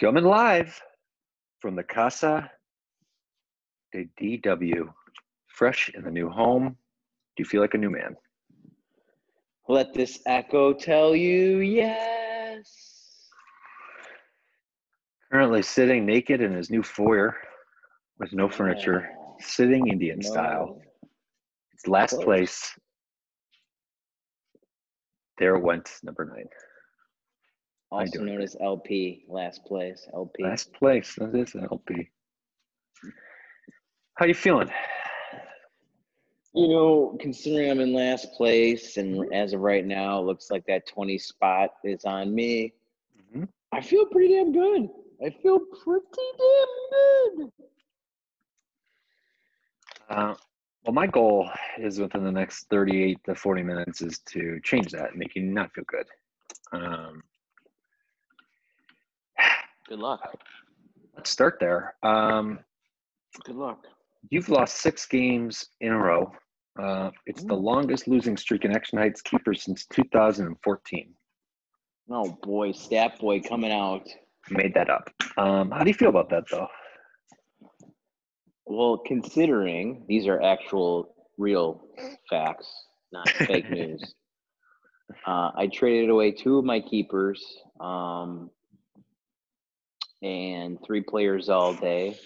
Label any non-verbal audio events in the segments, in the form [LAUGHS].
Coming live from the Casa de DW, fresh in the new home. Do you feel like a new man? Let this echo tell you yes. Currently sitting naked in his new foyer with no furniture, Oh, sitting Indian no. style. It's last place. There went number nine. Also known as LP, last place. LP. Last place. That is an LP. How you feeling? You know, considering I'm in last place, and as of right now, it looks like that 20 spot is on me. Mhm. I feel pretty damn good. I feel pretty damn good. Uh, well, my goal is within the next 38 to 40 minutes is to change that, make you not feel good. Um, Good luck. let's start there. Um, Good luck. you've lost six games in a row. Uh, it's the longest losing streak in Action Heights keeper since 2014. Oh boy, stat boy coming out. Made that up. Um, how do you feel about that, though? Well, considering these are actual real facts, not fake [LAUGHS] news. Uh, I traded away two of my keepers um, and three players all day.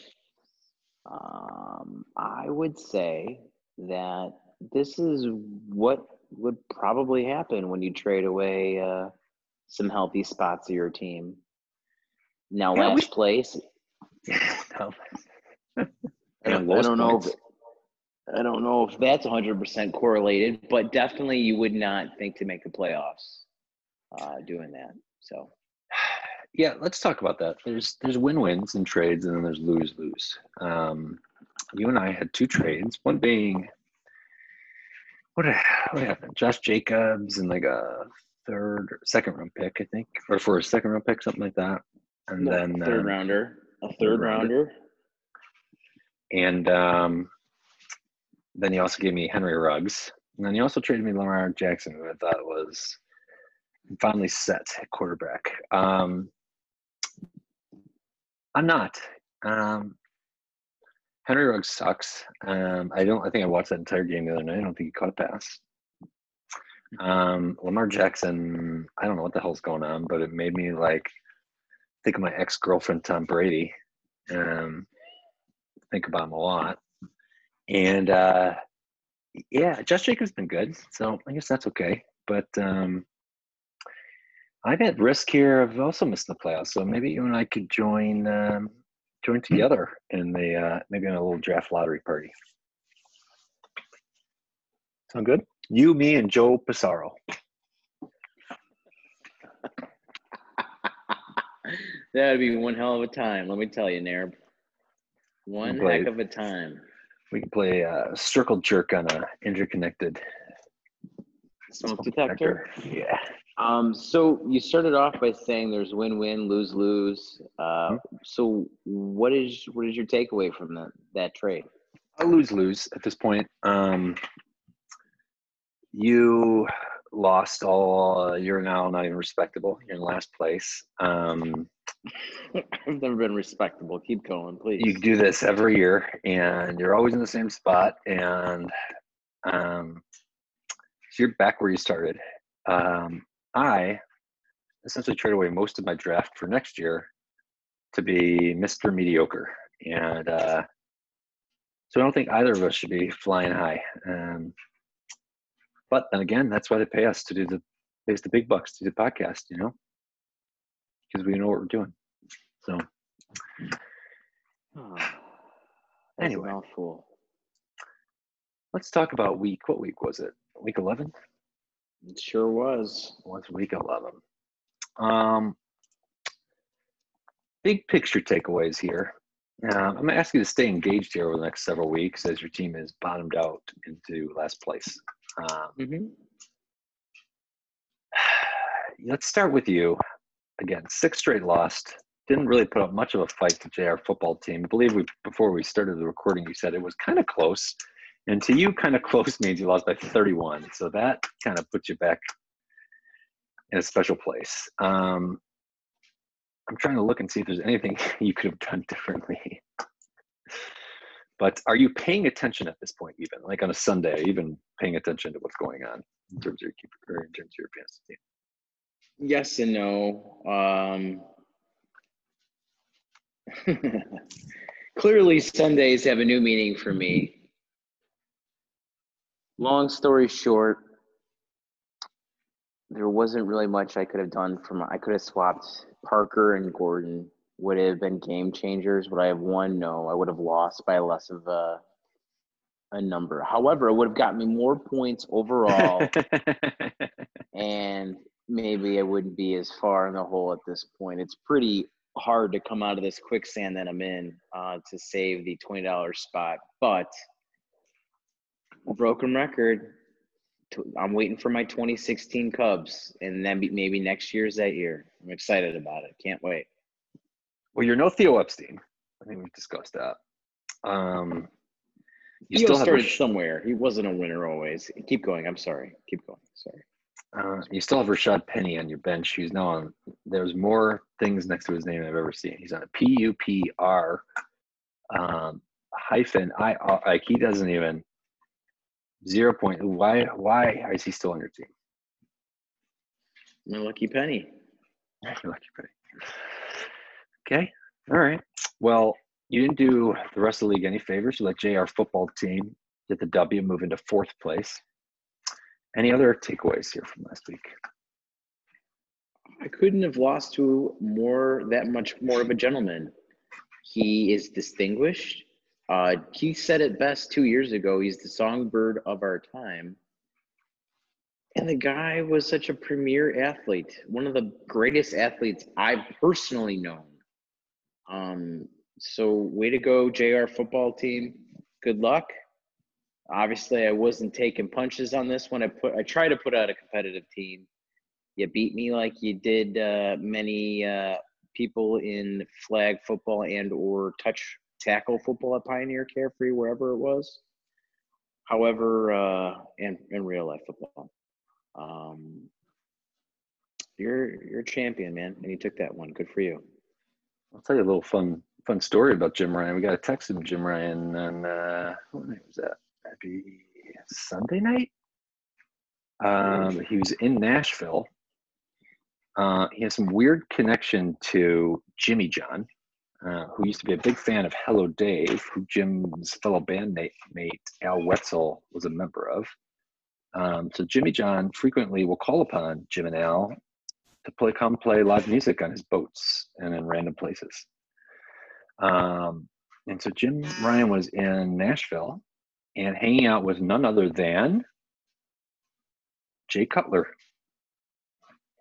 Um, I would say that this is what would probably happen when you trade away uh, some healthy spots of your team. Now, Yeah, we- last place, No. [LAUGHS] I don't, I don't know. If, I don't know if that's 100% correlated, but definitely you would not think to make the playoffs uh, doing that. So, Yeah, let's talk about that. There's there's win-wins in trades, and then there's lose-lose. Um, you and I had two trades. One being what what happened? Josh Jacobs and like a third or second round pick, I think, or for a second round pick, something like that. And No, then third um, rounder, a third rounder. and um, then he also gave me Henry Ruggs, and then he also traded me Lamar Jackson, who I thought was finally set at quarterback. Um, I'm not. Um, Henry Ruggs sucks. Um, I don't. I think I watched that entire game the other night. I don't think he caught a pass. Um, Lamar Jackson. I don't know what the hell's going on, but it made me like think of my ex girlfriend Tom Brady. Um, think about him a lot. And uh, yeah, Josh Jacobs been good, so I guess that's okay. But um, I'm at risk here of also missing the playoffs, so maybe you and I could join um, join together in the uh, maybe in a little draft lottery party. Sound good? You, me, and Joe Pissarro. [LAUGHS] That'd be one hell of a time, let me tell you, Nairb. One Right. heck of a time. We can play uh, circle jerk on a interconnected Smoke detector. Yeah. Um, so you started off by saying there's win-win, lose-lose. Uh, so what is what is your takeaway from that that trade? I lose lose at this point. Um, you lost all. You're now not even respectable. You're in last place. Um, [LAUGHS] I've never been respectable. Keep going, please. you do this every year, and you're always in the same spot. And um, so you're back where you started. Um, I essentially trade away most of my draft for next year to be Mr. Mediocre, and uh, so I don't think either of us should be flying high. Um, but then again, that's why they pay us to do the pays the big bucks to do the podcast, you know, because we know what we're doing. So Oh, [SIGHS] Anyway. let's talk about week. What week was it? Week eleven. It sure was. What's week 11? Um, big picture takeaways here. Uh, I'm going to ask you to stay engaged here over the next several weeks as your team is bottomed out into last place. Um, Mm-hmm. [SIGHS] let's start with you. Again, six straight lost. Didn't really put up much of a fight to JR football team. I believe we before we started the recording, you said it was kind of close. And to you, kind of close means you lost by 31. So that kind of puts you back in a special place. Um, I'm trying to look and see if there's anything [LAUGHS] you could have done differently. but are you paying attention at this point, even like on a Sunday, even paying attention to what's going on in terms of your keeper in terms of your fantasy team? Yes and no. Um, [LAUGHS] clearly, Sundays have a new meaning for me. Long story short, there wasn't really much I could have done from I could have swapped Parker and Gordon would have been game changers. Would I have won? No, I would have lost by less of a a number. However, it would have gotten me more points overall, [LAUGHS] and maybe I wouldn't be as far in the hole at this point. It's pretty hard to come out of this quicksand that I'm in uh, to save the twenty dollars spot, but broken record. I'm waiting for my 2016 Cubs, and then maybe next year's that year. I'm excited about it. Can't wait. Well, you're no Theo Epstein. I think we've discussed that. Um, you Theo still started Rash- somewhere. He wasn't a winner always. Keep going. I'm sorry. Keep going. Sorry. Uh, you still have Rashaad Penny on your bench. He's now on. There's more things next to his name I've ever seen. He's on a P U P R um, hyphen I. Like he doesn't even zero point. Why? Why is he still on your team? My lucky penny. [LAUGHS] lucky penny. Okay. All right. Well, you didn't do the rest of the league any favors. You let JR football team get the W, move into fourth place. Any other takeaways here from last week? I couldn't have lost to more that much more of a gentleman. He is distinguished. Uh, he said it best two years ago. He's the songbird of our time. And the guy was such a premier athlete, one of the greatest athletes I've personally known. Um, so, way to go, JR football team. Good luck. Obviously, I wasn't taking punches on this one. I put I tried to put out a competitive team. You beat me like you did uh, many uh, people in flag football and or touch tackle football at Pioneer Carefree, wherever it was. However, uh, and in real life football, um, you're you're a champion, man, and you took that one. Good for you. I'll tell you a little fun fun story about Jim Ryan. We got a text from Jim Ryan on uh, what night was that? Maybe Sunday night. Um, he was in Nashville. Uh, he has some weird connection to Jimmy John, uh, who used to be a big fan of Hello Dave, who Jim's fellow bandmate Al Wetzel was a member of. Um, so Jimmy John frequently will call upon Jim and Al to play, come play live music on his boats and in random places. Um, and so Jim Ryan was in Nashville and hanging out with none other than Jay Cutler.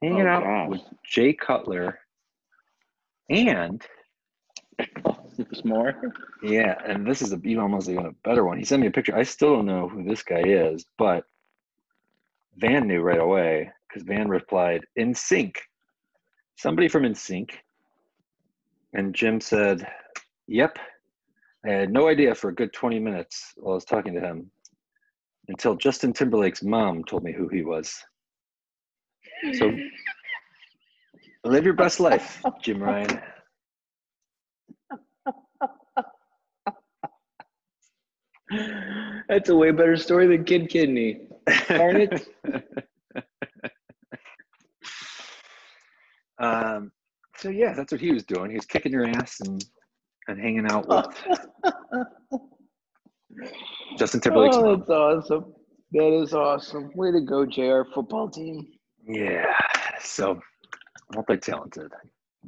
Hanging oh, out gosh. with Jay Cutler and there's more. Yeah, and this is a, even almost even a better one. He sent me a picture. I still don't know who this guy is, but Van knew right away because Van replied, "NSYNC." Somebody from NSYNC. And Jim said, "Yep." I had no idea for a good 20 minutes while I was talking to him until Justin Timberlake's mom told me who he was. So [LAUGHS] live your best life, Jim Ryan. That's a way better story than Kid Kidney. Darn it. [LAUGHS] um, so yeah, that's what he was doing. He was kicking your ass and and hanging out with [LAUGHS] Justin Timberlake's oh, that's awesome. That is awesome. Way to go, JR football team. Yeah. So multi-talented.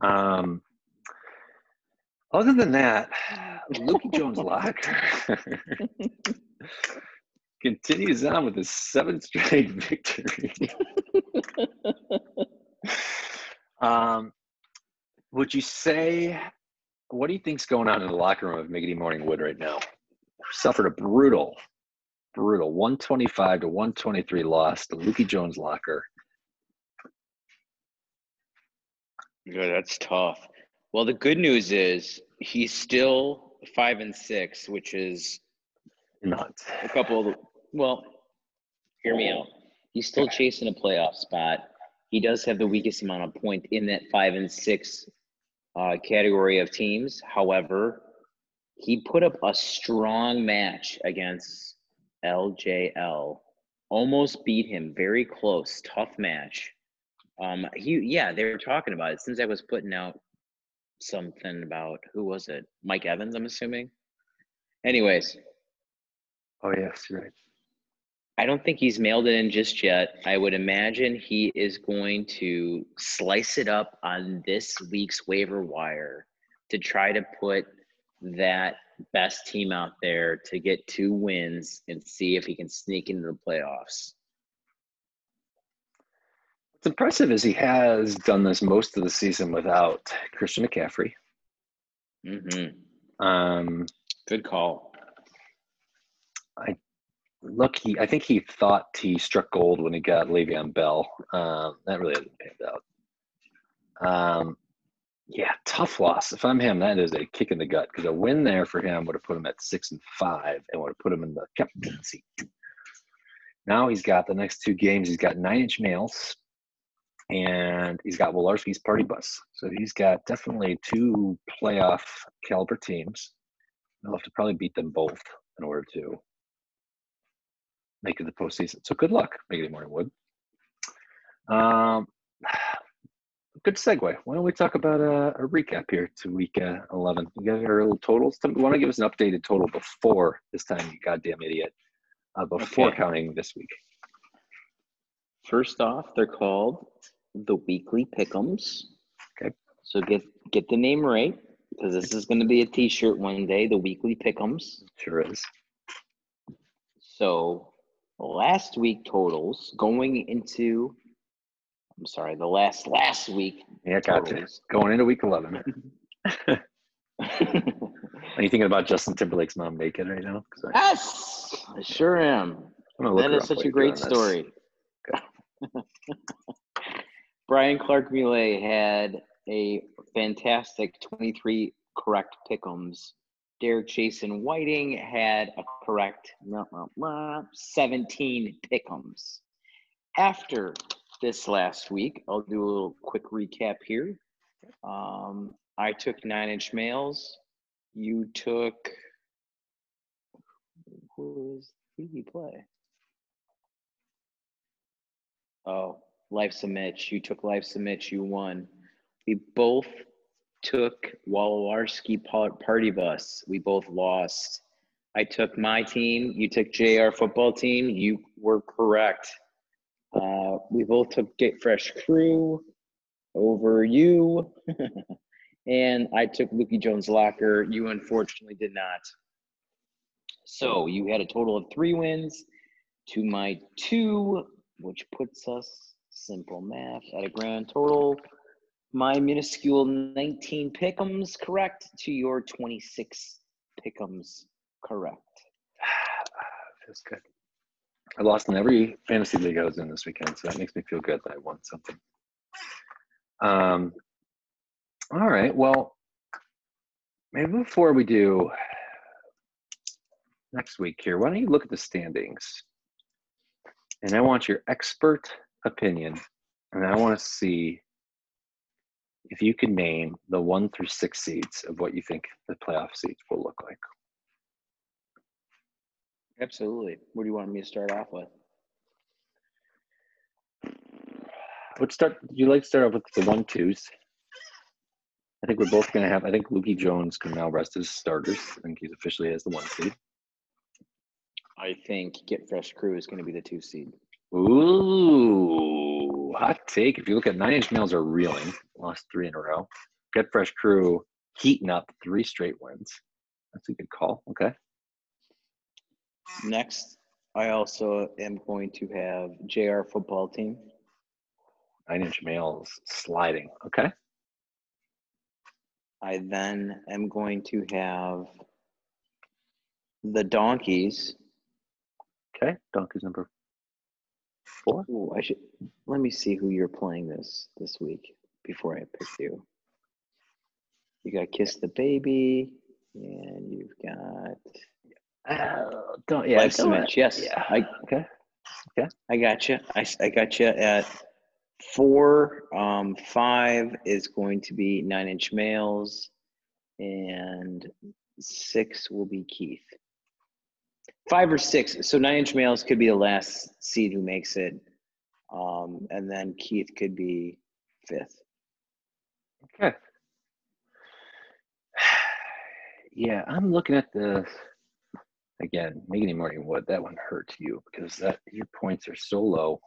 Um, other than that, [SIGHS] Lukey Jones Locker [LAUGHS] continues on with his seventh straight [LAUGHS] victory. um, would you say, what do you think's going on in the locker room of Miggity Morning Wood right now? Suffered a brutal, brutal 125 to 123 loss to Lukey Jones Locker. Yeah, that's tough. Well, the good news is he's still five and six, which is not a couple of well, hear me out. He's still chasing a playoff spot. He does have the weakest amount of point in that five and six uh, category of teams. However, he put up a strong match against LJL. Almost beat him, very close, tough match. Um, he yeah, they were talking about it since I was putting out something about who was it? Mike Evans, I'm assuming. Anyways, Oh yes, right. I don't think he's mailed it in just yet. I would imagine he is going to slice it up on this week's waiver wire to try to put that best team out there to get two wins and see if he can sneak into the playoffs. What's impressive is he has done this most of the season without Christian McCaffrey. Mm-hmm. Um, Good call. I look, he I think he thought he struck gold when he got Le'Veon Bell. Um, that really hasn't panned out. Um, yeah, tough loss. If I'm him, that is a kick in the gut because a win there for him would have put him at six and five and would have put him in the captaincy. Now he's got the next two games. He's got nine inch nails, and he's got Wolarski's party bus. So he's got definitely two playoff caliber teams. He'll have to probably beat them both in order to make it the postseason. So good luck, Miggity Morningwood. Um, [SIGHS] good segue. Why don't we talk about a, a recap here to week uh, 11? You got are little totals. Why don't you give us an updated total before this time, you goddamn idiot? Uh, before Okay. counting this week. First off, they're called the weekly pickums. Okay. So get get the name right because this is going to be a T-shirt one day. The weekly pickums. Sure is. So last week totals going into. I'm sorry, the last last week Yeah, gotcha. totals. Going into week 11. [LAUGHS] [LAUGHS] Are you thinking about Justin Timberlake's mom naked right now? I- yes, I sure am. I'm gonna look That is such a great story. [LAUGHS] Brian Clark Muley had a fantastic 23 correct pickums. Derek Jason Whiting had a correct no, no, no, 17 pickums. After this last week, I'll do a little quick recap here. Um, I took nine inch males. You took who was he play? Oh, Life's a Mitch. You took Life's a Mitch. You won. We both took Wolowarski pa- Party Bus. We both lost. I took my team. You took JR football team. You were correct. Uh, we both took Get Fresh Crew over you. [LAUGHS] and I took Lukey Jones Locker. You unfortunately did not. So you had a total of three wins to my two, which puts us simple math at a grand total. My minuscule 19 pickums correct to your 26 pickums correct. [SIGHS] Feels good. I lost in every fantasy league I was in this weekend, so that makes me feel good that I won something. Um, all right. Well, maybe before we do next week here, why don't you look at the standings? And I want your expert opinion, and I want to see if you can name the one through six seeds of what you think the playoff seeds will look like. Absolutely. What do you want me to start off with? Let's start. You like to start off with the one twos. I think we're both going to have. I think Lukey Jones can now rest his starters. I think he's officially as the one seed. I think Get Fresh Crew is going to be the two seed. Ooh, hot take. If you look at nine inch nails are reeling, lost three in a row. Get Fresh Crew heating up three straight wins. That's a good call. Okay. Next, I also am going to have JR football team. Nine inch males sliding. Okay. I then am going to have the Donkeys. Okay. Donkey's number four. Ooh, I should let me see who you're playing this this week before I pick you. You got Kiss the Baby, and you've got Uh, don't. Yeah. Life's a don't- Mitch. Yes, Yeah. I Okay. I got you. I I got you at Four, um, five is going to be Nine Inch Males, and six will be Keith. Five or six. So Nine Inch Males could be the last seed who makes it, um, and then Keith could be fifth. Okay. [SIGHS] Yeah, I'm looking at the again, Megan and Morgan Wood. That one hurts you because that your points are so low.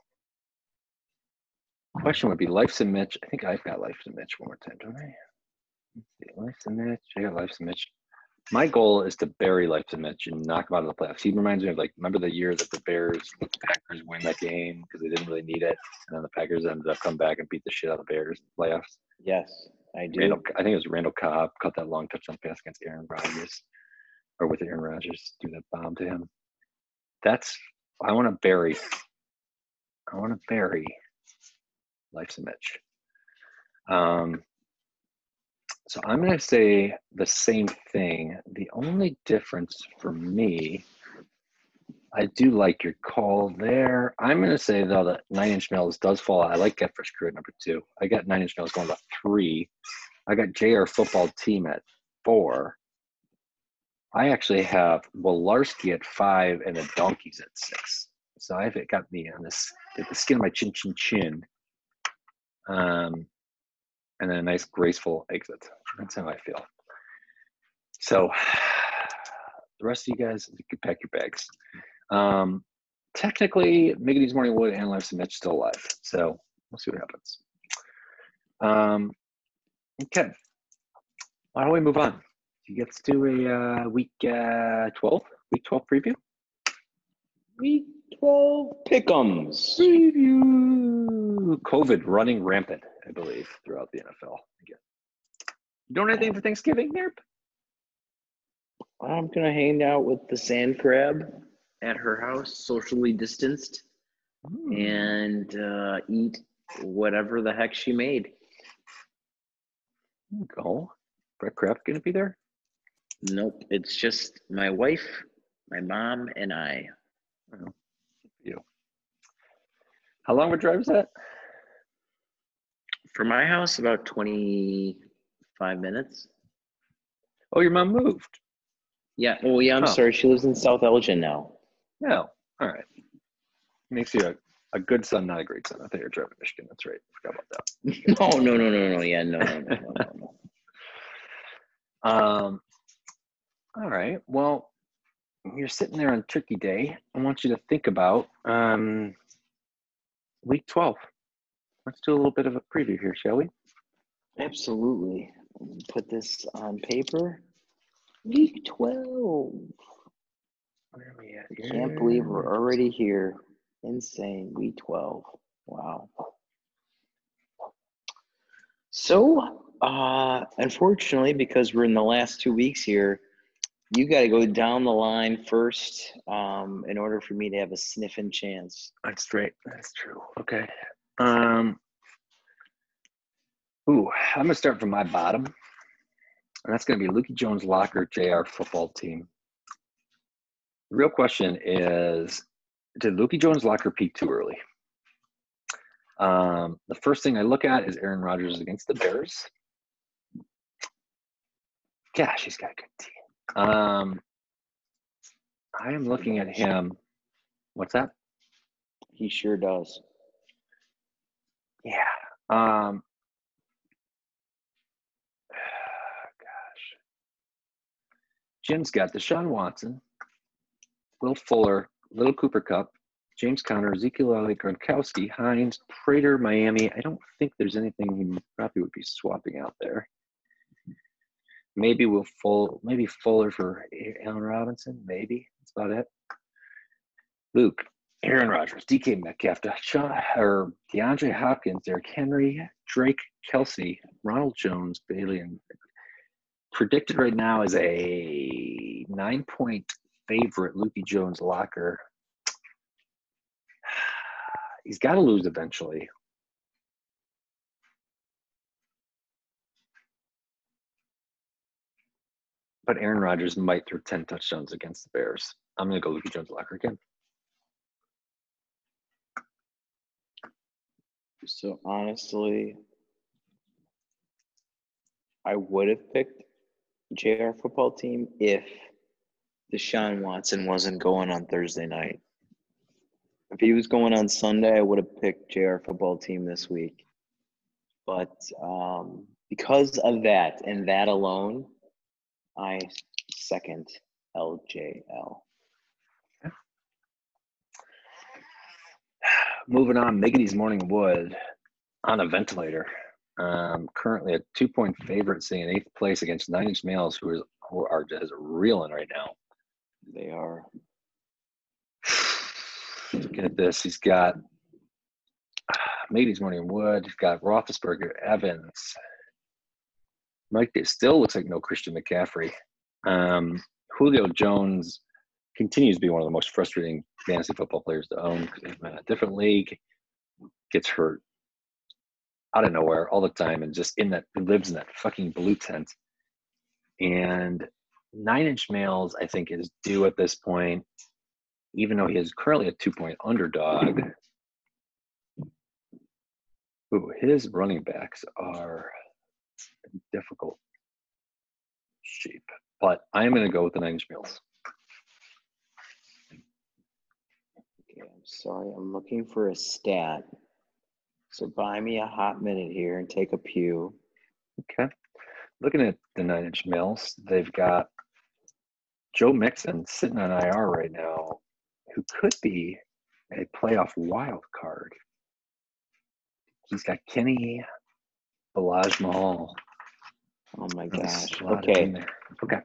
Question would be Life's and Mitch. I think I've got Life's and Mitch one more time, don't I? Let's see, Life's and Mitch. I got Life's and Mitch. My goal is to bury Life's and Mitch and knock them out of the playoffs. He reminds me of like remember the year that the Bears, the Packers win that game because they didn't really need it, and then the Packers ended up come back and beat the shit out of the Bears in the playoffs. Yes, I do. Randall, I think it was Randall Cobb caught that long touchdown pass against Aaron Rodgers, or with Aaron Rodgers, do that bomb to him. That's I want to bury. I want to bury Mitch. Um, so I'm going to say the same thing. The only difference for me, I do like your call there. I'm going to say though that Nine Inch Nails does fall. I like Get Fresh Crew at number two. I got Nine Inch Nails going to three. I got JR Football Team at four. I actually have Wolarski at five and the Donkeys at six. So I've got me on this the skin of my chin chin chin. Um, and then a nice graceful exit. That's how I feel. So the rest of you guys, you can pack your bags. Um, technically, Miggity's Morning Wood and Life's Mitch still alive. So we'll see what happens. Um, okay. Why don't we move on? You get to do a uh, week uh, 12, week 12 preview. Week 12 pick'ems. Preview. COVID running rampant, I believe, throughout the NFL again. You doing anything for Thanksgiving, Nerp? I'm gonna hang out with the sand crab at her house, socially distanced, Hmm. and uh, eat whatever the heck she made. Go. Brett Kraft gonna be there? Nope, it's just my wife, my mom, and I. You. How long of a drive is that? For my house, about 25 minutes. Oh, your mom moved. Yeah. Oh, yeah. I'm Oh. sorry. She lives in South Elgin now. No. All right. Makes you a, a good son, not a great son. I thought you were driving to Michigan. That's right. Forgot about that. [LAUGHS] no, no, no, no, no. Yeah, no, no, no, no, no, no. [LAUGHS] Um, all right. Well, you're sitting there on Turkey Day. I want you to think about um, week 12. Let's do a little bit of a preview here, shall we? Absolutely. Put this on paper. Week 12. Where are we at Can't believe we're already here. Insane. Week 12. Wow. So, uh, unfortunately, because we're in the last two weeks here, you got to go down the line first um, in order for me to have a sniffing chance. That's right. That's true. Okay. Um. Ooh, I'm gonna start from my bottom, and that's gonna be Lukey Jones Locker JR football team. The real question is, did Lukey Jones Locker peak too early? Um, the first thing I look at is Aaron Rodgers against the Bears. Gosh, he's got a good team. Um, I am looking at him. What's that? He sure does. Yeah. Um gosh. Jim's got Deshaun Watson, Will Fuller, Little Cooper Kupp, James Conner, Ezekiel Elliott, Gronkowski, Hines, Prater, Miami. I don't think there's anything he probably would be swapping out there. Maybe Will Full, maybe Fuller for Allen Robinson. Maybe that's about it. Luke, Aaron Rodgers, DK Metcalf, or DeAndre Hopkins, Derrick Henry, Drake, Kelce, Ronald Jones, Bailey, and predicted right now is a nine point favorite, Lukey Jones locker. [SIGHS] He's got to lose eventually. But Aaron Rodgers might throw 10 touchdowns against the Bears. I'm going to go Lukey Jones locker again. So honestly, I would have picked JR football team if Deshaun Watson wasn't going on Thursday night. If he was going on Sunday, I would have picked JR football team this week. But um, because of that and that alone, I second LJL. Moving on, Miggity's Morning Wood on a ventilator. Um, currently a two point favorite, sitting in eighth place against Nine Inch Nails, who, is, who are just reeling right now. They are. Looking at this, he's got Miggity's Morning Wood, he's got Roethlisberger, Evans. Mike, it still looks like no Christian McCaffrey. Um, Julio Jones continues to be one of the most frustrating fantasy football players to own in a different league, gets hurt out of nowhere all the time, and just in that lives in that fucking blue tent. And nine inch males, I think, is due at this point, even though he is currently a two point underdog. Ooh, his running backs are difficult shape, but I am going to go with the nine inch males. Okay, I'm sorry. I'm looking for a stat. So buy me a hot minute here and take a pew. Okay. Looking at the nine inch mills, they've got Joe Mixon sitting on IR right now, who could be a playoff wild card. He's got Kenny Balaj Mahal. Oh my gosh. Okay. Okay.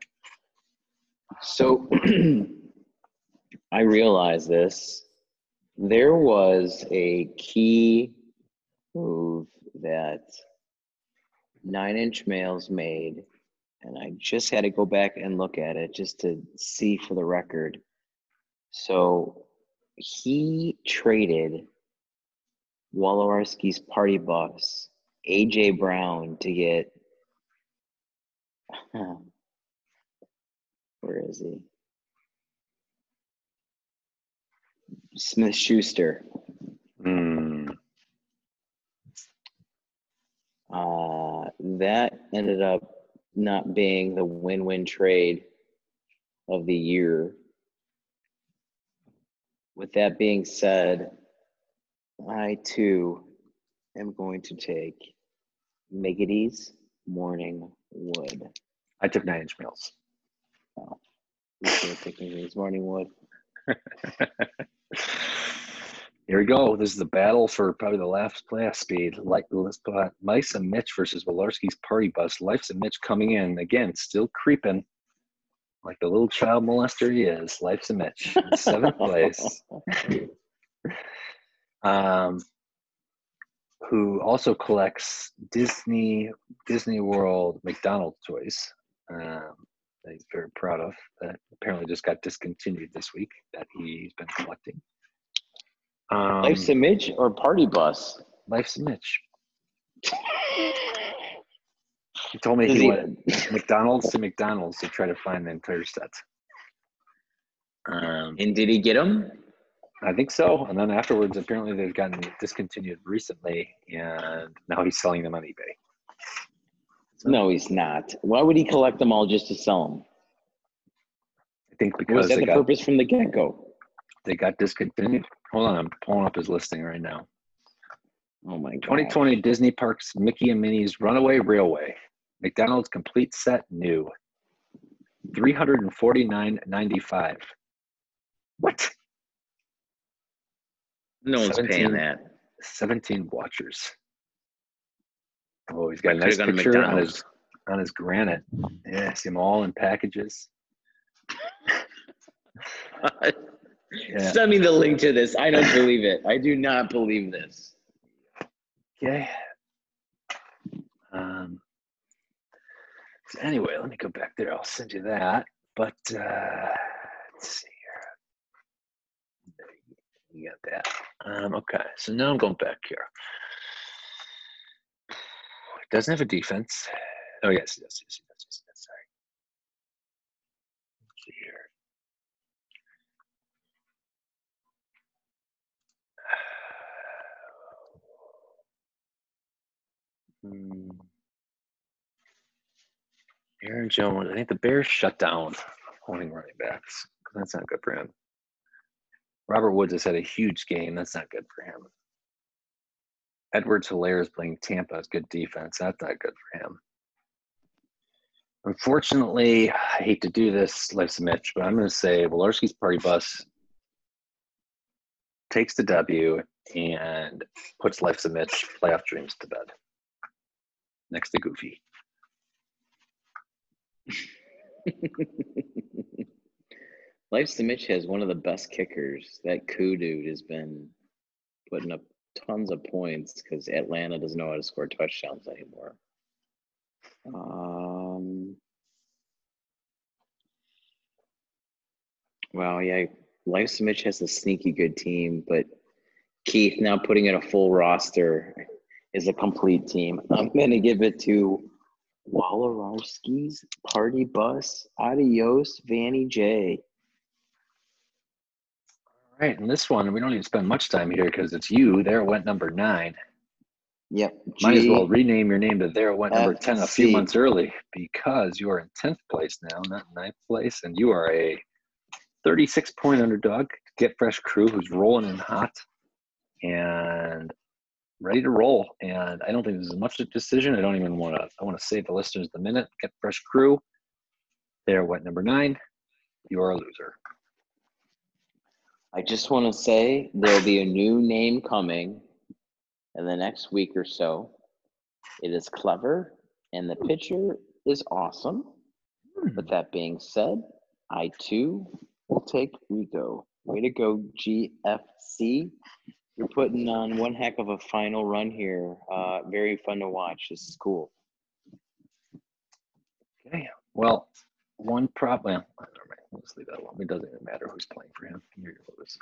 So [CLEARS THROAT] I realize this. There was a key move that nine inch males made, and I just had to go back and look at it just to see for the record. So he traded Wolowarski's party bus, AJ Brown, to get [LAUGHS] where is he? Smith Schuster. Hmm. Uh, that ended up not being the win win trade of the year. With that being said, I too am going to take Miggity's Morning Wood. I took nine inch. You should have taken Miggity's Morning Wood. [LAUGHS] Here we go. This is the battle for probably the last playoff speed. Like let's put Mice and Mitch versus Walarski's party bus. Life's and Mitch coming in again, still creeping like the little child molester he is. Life's a Mitch, in seventh place. [LAUGHS] Um, who also collects Disney Disney World McDonald's toys. Um, that he's very proud of. That apparently just got discontinued this week. That he's been collecting. Um, Life's a Mitch or Party Bus? Life's a Mitch. [LAUGHS] He told me Does he he- went McDonald's to McDonald's to try to find the entire set. Um, And did he get them? I think so. And then afterwards, apparently they've gotten discontinued recently, and now he's selling them on eBay. So No, he's not. Why would he collect them all just to sell them? I think because Was that the got purpose from the get go? They got discontinued. Hold on, I'm pulling up his listing right now. Oh my god. 2020 Disney Parks Mickey and Minnie's Runaway Railway. McDonald's complete set new. 349.95. What? No one's 17. paying that. 17 watchers. Oh, he's got a nice picture on his on his granite. Yeah, see them all in packages. [LAUGHS] [LAUGHS] Yeah. Send me the link to this. I don't believe it. I do not believe this. Okay. Um, so anyway, let me go back there. I'll send you that. But uh, let's see here. There you- You got that. Um, okay, so now I'm going back here. It doesn't have a defense. Oh yes, yes, yes, yes, yes, yes. Sorry. Let's see here. Hmm. Aaron Jones. I think the Bears shut down holding running backs. That's not good for him. Robert Woods has had a huge game. That's not good for him. Edwards Helaire is playing Tampa. It's good defense. That's not good for him. Unfortunately, I hate to do this, Life's a Mitch, but I'm going to say Walorski's party bus takes the W and puts Life's a Mitch playoff dreams to bed. Next to Goofy. Life's the Mitch has one of the best kickers. That Koo dude has been putting up tons of points because Atlanta doesn't know how to score touchdowns anymore. Um, wow, yeah, Life's to Mitch has a sneaky good team, but Keith now putting in a full roster is a complete team. I'm gonna give it to Walorowski's Party Bus. Adios, Vanny J. All right, and this one we don't even spend much time here because it's you. There went number nine. Yep. Might as well rename your name to There Went Number 10 a few months early because you are in 10th place now, not ninth place, and you are a 36 point underdog. Get Fresh crew who's rolling in hot and ready to roll. And I don't think this is much of a decision. I don't even want to, I want to save the listeners the minute. Get Fresh crew. There what, number nine. You are a loser. I just want to say there'll be a new name coming in the next week or so. It is clever and the picture is awesome. Hmm. But that being said, I too will take Rico. Way to go, GFC. You're putting on one heck of a final run here. Uh, very fun to watch. This is cool. Okay. Well, one problem. Well. Let's leave that alone. It doesn't even matter who's playing for him. You're lose.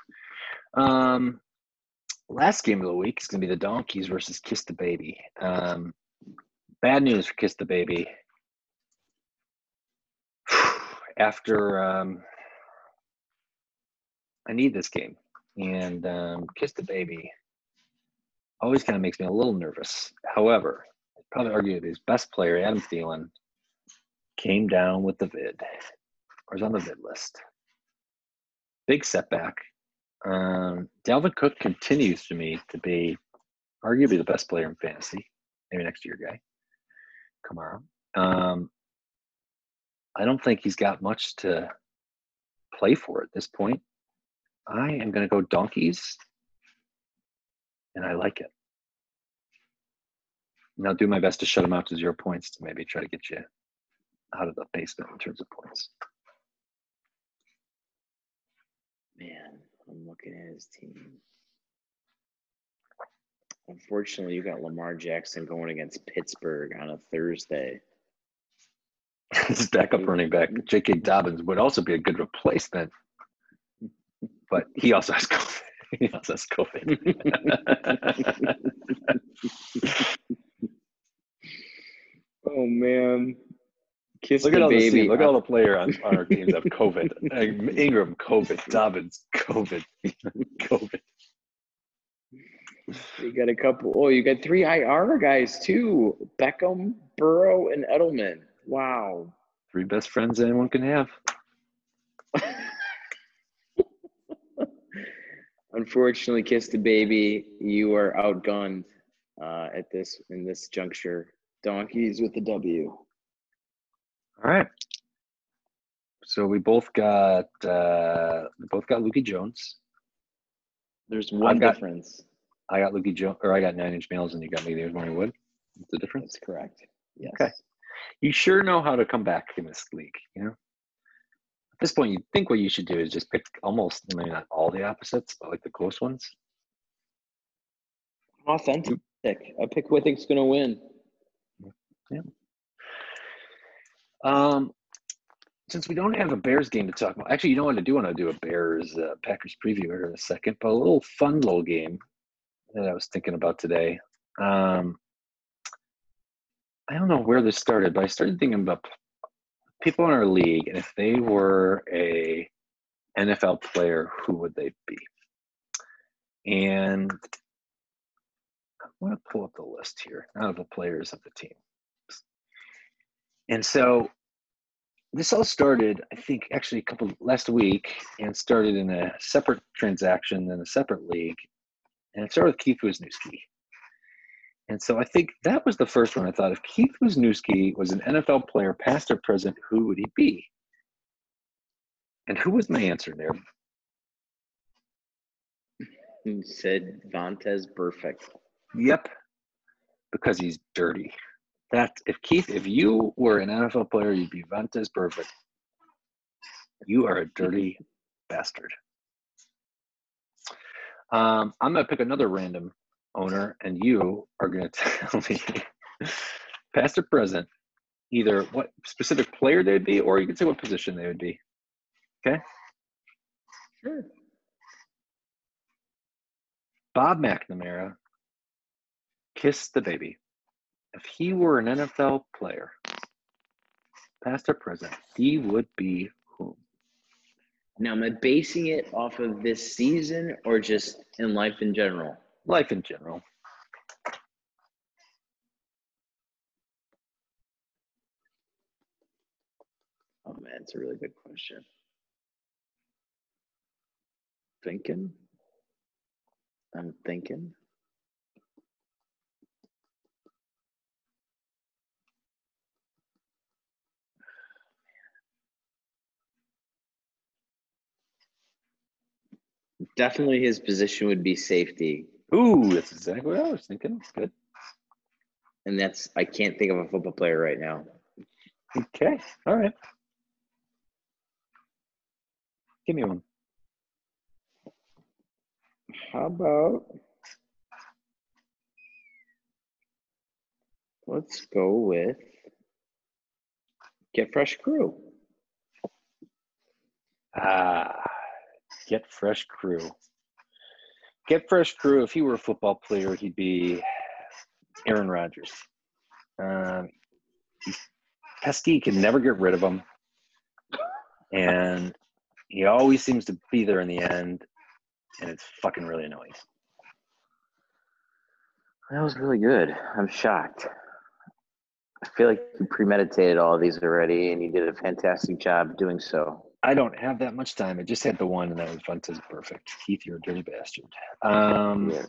Um, last game of the week is going to be the Donkeys versus Kiss the Baby. Um, bad news for Kiss the Baby. [SIGHS] After um, I need this game, and um, Kiss the Baby always kind of makes me a little nervous. However, I'd probably argue his best player, Adam Thielen, came down with the vid, or is on the vid list. Big setback. Um, Dalvin Cook continues to me to be arguably the best player in fantasy, maybe next year guy. Kamara. Um, I don't think he's got much to play for at this point. I am going to go donkeys, and I like it. And I'll do my best to shut them out to zero points to maybe try to get you out of the basement in terms of points. Man, I'm looking at his team. Unfortunately, you got Lamar Jackson going against Pittsburgh on a Thursday. [LAUGHS] His backup running back, J.K. Dobbins, would also be a good replacement, but he also has COVID. [LAUGHS] He also has COVID. [LAUGHS] oh man, kiss Look at all the baby. team. Look at all the player on, on our teams have COVID. [LAUGHS] Ingram, COVID. Dobbins, COVID. COVID. You got a couple. Oh, you got three IR guys too: Beckham, Burrow, and Edelman. Wow. Three best friends anyone can have. Unfortunately, kiss the baby. You are outgunned uh, at this in this juncture. Donkeys with the W. All right. So we both got uh, we both got Lukey Jones. There's one got- difference. I got Lukey Jones, or I got Nine Inch Nails, and you got me. There's Morning Wood. What's the difference? That's correct. Yes. Okay. You sure know how to come back in this league. You know. This point, you think what you should do is just pick almost maybe not all the opposites, but like the close ones. Authentic. I pick who I think's gonna win. Yeah. Um, since we don't have a Bears game to talk about, actually, you know what? I do want to do a Bears uh, Packers preview here in a second, but a little fun little game that I was thinking about today. Um, I don't know where this started, but I started thinking about people in our league, and if they were a NFL player, who would they be? And I'm going to pull up the list here out of the players of the team. And so this all started, I think, actually a couple last week, and started in a separate transaction in a separate league, and it started with Keith Wisniewski. And so I think that was the first one I thought if Keith Wisniewski was an NFL player, past or present, who would he be? And who was my answer there? You said Vontaze Burfict. Yep, because he's dirty. That if Keith, if you were an NFL player, you'd be Vontaze Burfict. You are a dirty bastard. Um, I'm gonna pick another random owner, and you are gonna [LAUGHS] tell me, past or present, either what specific player they'd be, or you can say what position they would be. Okay. Sure. Bob McNamara, kiss the baby. If he were an NFL player, past or present, he would be whom? Now, am I basing it off of this season or just in life in general? Life in general. Oh man, it's a really good question. Thinking. I'm thinking. Definitely his position would be safety. Ooh, that's exactly what I was thinking. Good. And that's I can't think of a football player right now. Okay. All right. Give me one. How about let's go with Get Fresh Crew. Ah, get fresh crew. Get fresh crew. If he were a football player, he'd be Aaron Rodgers. Um, pesky. Can never get rid of him, and he always seems to be there in the end, and it's fucking really annoying. That was really good. I'm shocked. I feel like you premeditated all of these already, and you did a fantastic job doing so. I don't have that much time. I just had the one, and that was Vontaze Burfict. Keith, you're a dirty bastard. Um, yes.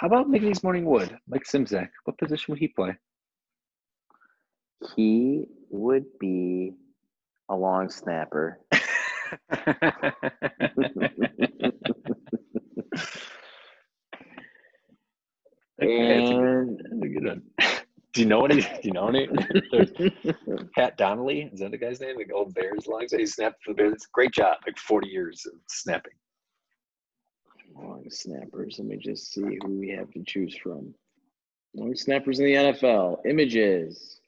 How about Mickey's Morning Wood, Mike Simzak? What position would he play? He would be a long snapper. [LAUGHS] [LAUGHS] Okay, that's a good- and that's a good one. [LAUGHS] Do you know any? Do you know any? Pat Donnelly is that the guy's name? The old Bears long he snapped for the Bears. Great job. Like forty years of snapping. long snappers. Let me just see who we have to choose from. Long snappers in the NFL. Images.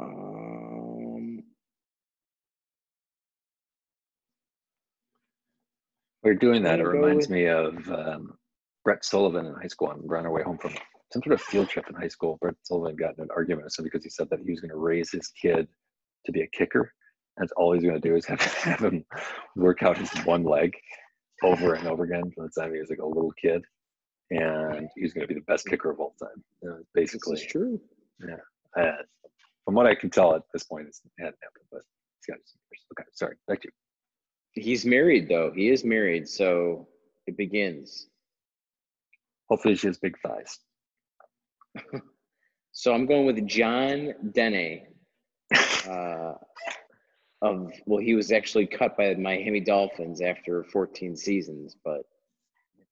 Um, We are doing that. It I'll go reminds with- me of um, Brett Sullivan in high school. On on our way home from some sort of field trip in high school. Brett Sullivan got in an argument with somebody because he said that he was going to raise his kid to be a kicker. That's all he's going to do is have, [LAUGHS] have him work out his one leg over and over again from the time he was like a little kid, and he's going to be the best kicker of all time. You know, basically, true. uh, from what I can tell at this point, it's, it hadn't happened. But it's got some years. Okay, sorry. Back to you. He's married though. He is married, so it begins. Hopefully, she has big thighs. [LAUGHS] So I'm going with John Denney. Uh, of well, he was actually cut by the Miami Dolphins after 14 seasons, but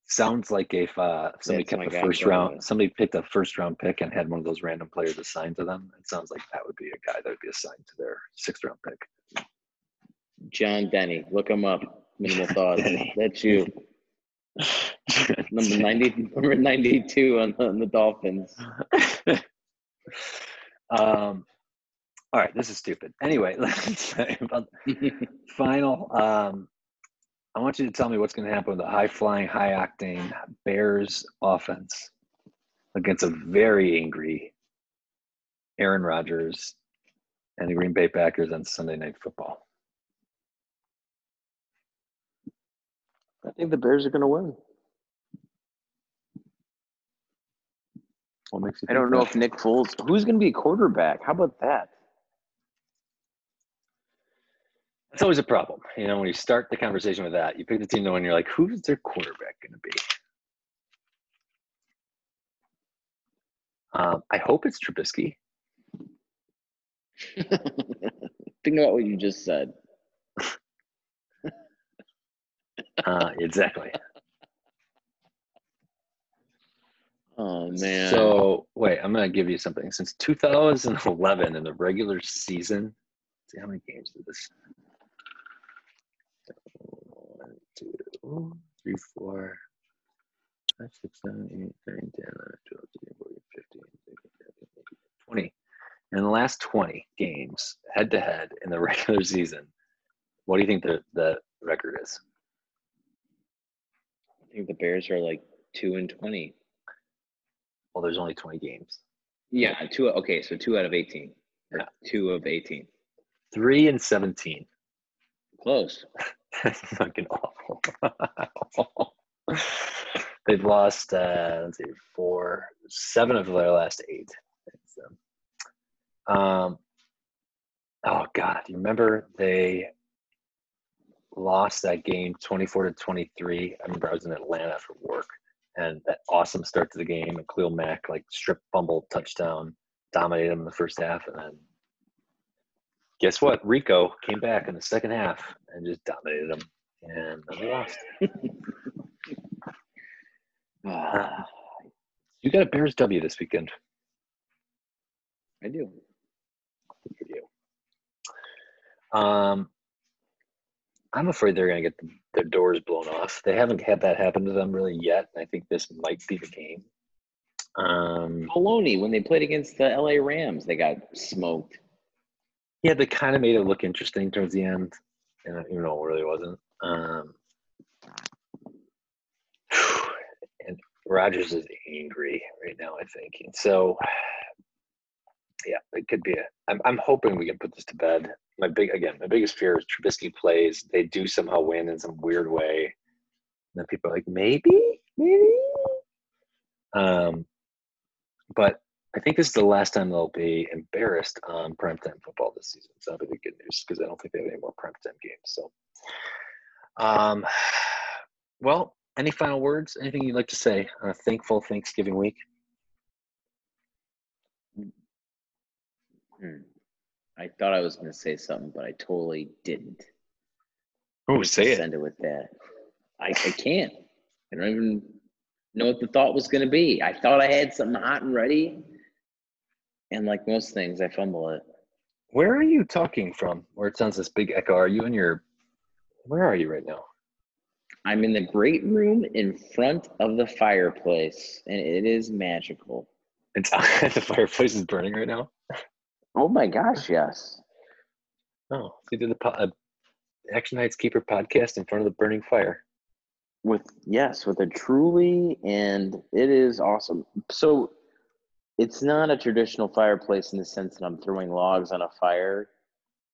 Sounds like if uh, somebody kept a first round, with. somebody picked a first round pick and had one of those random players assigned to them. It sounds like that would be a guy that would be assigned to their sixth round pick. John Denney, look him up. Minimal [LAUGHS] thoughts. That's you. Number 90, number 92 on, on the Dolphins. [LAUGHS] um, all right, this is stupid. Anyway, [LAUGHS] let's about final. Um, I want you to tell me what's going to happen with the high flying, high octane Bears offense against a very angry Aaron Rodgers and the Green Bay Packers on Sunday Night Football. I think the Bears are going to win. What makes you? I don't know that? if Nick Foles. Who's going to be quarterback? How about that? That's always a problem, you know, when you start the conversation with that. You pick the team to win. You're like, who's their quarterback going to be? Um, I hope it's Trubisky. [LAUGHS] Think about what you just said. Uh, exactly. Oh man. So wait, I'm gonna give you something. Since 2011 in the regular season, let's see how many games did this? One, two, three, four, five, six, seven, eight, nine, 10, 11, 12, 13, 14, 15, 16, 17, 18, 20. In the last 20 games, head to head in the [LAUGHS] regular season, what do you think the, the record is? I think the Bears are like two and twenty. Well, there's only 20 games. Yeah, two. Okay, so two out of eighteen. Yeah. two of eighteen. Three and 17. Close. That's [LAUGHS] fucking awful. [LAUGHS] They've lost, uh, let's see, four, seven of their last eight. So, um, oh God, you remember they lost that game 24 to 23? I remember I was in Atlanta for work and that awesome start to the game and Khalil Mack like strip fumble touchdown, dominated them in the first half. And then guess what? Rico came back in the second half and just dominated them. And then they lost. Ah, [LAUGHS] [SIGHS] You got a Bears W this weekend. I do. Good for you. Um, I'm afraid they're going to get the, their doors blown off. They haven't had that happen to them really yet. I think this might be the game. Um, Baloney when they played against the LA Rams, they got smoked. yeah, they kind of made it look interesting towards the end, and even though it really wasn't. Um, [SIGHS] and Rodgers is angry right now, I think, and so [SIGHS] yeah, it could be a. I'm I'm hoping we can put this to bed. My big again, my biggest fear is Trubisky plays. They do somehow win in some weird way. And then people are like, maybe, maybe. Um, but I think this is the last time they'll be embarrassed on primetime football this season. So that'll be the good news because I don't think they have any more primetime games. So, um, well, any final words? Anything you'd like to say on a thankful Thanksgiving week? Hmm. I thought I was going to say something, but I totally didn't. Oh, Just Send it with that. I, I can't. I don't even know what the thought was going to be. I thought I had something hot and ready, and like most things, I fumble it. Where are you talking from? Where it sounds this big echo. Are you in your? Where are you right now? I'm in the great room in front of the fireplace, and it is magical. It's [LAUGHS] the fireplace is burning right now. Oh my gosh, yes. Oh, so you did the po- uh, Action Heights Keeper podcast in front of the burning fire. With yes, with a truly, and it is awesome. So it's not a traditional fireplace in the sense that I'm throwing logs on a fire.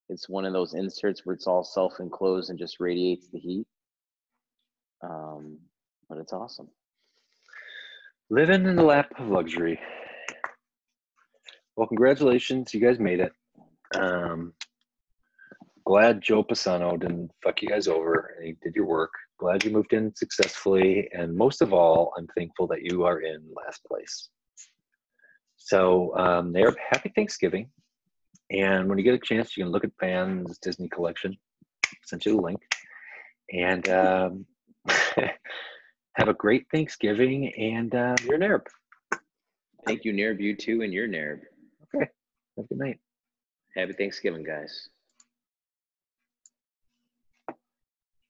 It's one of those inserts where it's all self-enclosed and just radiates the heat. Um, but it's awesome. Living in the lap of luxury. Well, congratulations, you guys made it. Um, glad Joe Pisano didn't fuck you guys over and he did your work. Glad you moved in successfully, and most of all, I'm thankful that you are in last place. So, um, there. Happy Thanksgiving, and when you get a chance, you can look at Van's Disney collection. Sent you the link, and um, [LAUGHS] have a great Thanksgiving. And uh, you're an Arab. Thank you, Nerb, you too, and your Nerb. Have a good night. Happy Thanksgiving, guys.